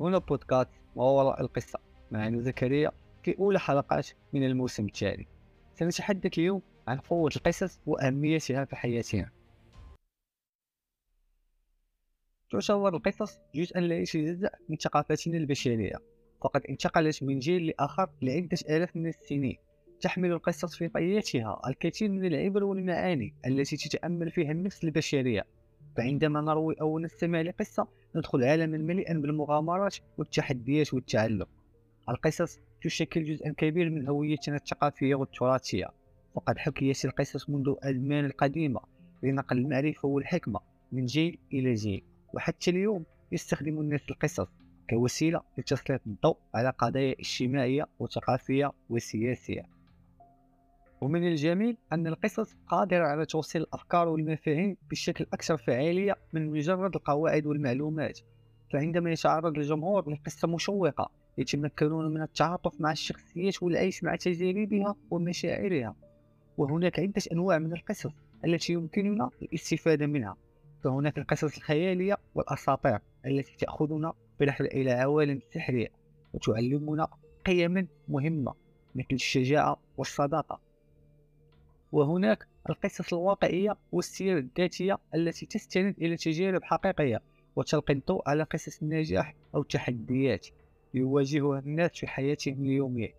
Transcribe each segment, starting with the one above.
هنا بودكاست ما وراء القصة. معنا زكريا في أولى حلقات من الموسم التالي. سنتحدث اليوم عن قوة القصص وأهميتها في حياتنا. تعتبر القصص جزءا لا يتجزأ من ثقافتنا البشرية فقد انتقلت من جيل لآخر لعدة آلاف من السنين. تحمل القصص في طياتها الكثير من العبر والمعاني التي تتأمل فيها النفس البشرية. فعندما نروي أو نستمع لقصة ندخل عالما مليئا بالمغامرات والتحديات والتعلم القصص تشكل جزءا كبير من هويتنا الثقافية والتراثية. وقد حكيت القصص منذ الأزمان القديمة. لنقل المعرفة والحكمة من جيل إلى جيل. وحتى اليوم يستخدم الناس القصص كوسيلة لتسليط الضوء على قضايا اجتماعية وثقافية وسياسية. ومن الجميل أن القصص قادرة على توصيل الأفكار والمفاهيم بشكل أكثر فعالية من مجرد القواعد والمعلومات. فعندما يتعرض الجمهور لقصة مشوقة يتمكنون من التعاطف مع الشخصيات والعيش مع تجاربها ومشاعرها. وهناك عدة أنواع من القصص التي يمكننا الاستفادة منها. فهناك القصص الخيالية والأساطير التي تأخذنا برحلة إلى عوالم سحرية وتعلمنا قيما مهمة مثل الشجاعة والصداقة. وهناك القصص الواقعية والسير الذاتية التي تستند إلى تجارب حقيقية وتلقي الضوء على قصص النجاح أو التحديات يواجهها الناس في حياتهم اليومية.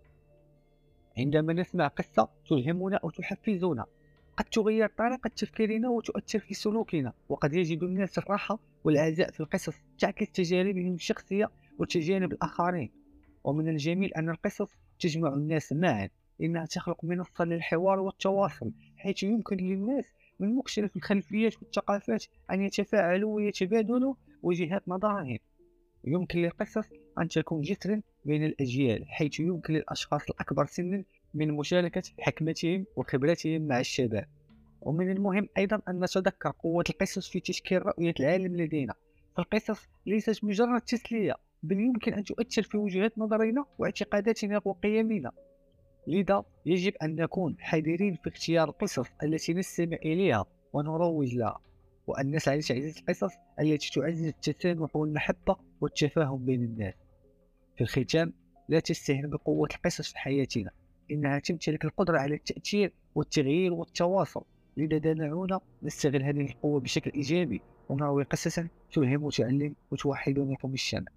عندما نسمع قصة تلهمنا أو تحفزنا قد تغير طريقة تفكيرنا وتؤثر في سلوكنا وقد يجد الناس الراحة والعزاء في القصص تعكس تجاربهم الشخصية وتجارب الآخرين. ومن الجميل أن القصص تجمع الناس معا. إنها تخلق منصة للحوار والتواصل حيث يمكن للناس من مختلف الخلفيات والثقافات أن يتفاعلوا ويتبادلوا وجهات نظرهم. يمكن للقصص أن تكون جسرا بين الأجيال حيث يمكن للأشخاص الأكبر سنا من مشاركة حكمتهم وخبرتهم مع الشباب. ومن المهم أيضا أن نتذكر قوة القصص في تشكيل رؤية العالم لدينا. فالقصص ليست مجرد تسلية بل يمكن أن تؤثر في وجهات نظرنا واعتقاداتنا وقيمنا. لذا يجب أن نكون حذرين في اختيار القصص التي نستمع إليها ونروج لها وأن نسعى لتعزيز القصص التي تعزز التسامح والمحبة والتفاهم بين الناس. في الختام لا تستهن بقوة القصص في حياتنا إنها تمتلك القدرة على التأثير والتغيير والتواصل. لذا دعونا نستغل هذه القوة بشكل إيجابي ونروي قصصا تلهم وتعلم وتوحدنا في الشمال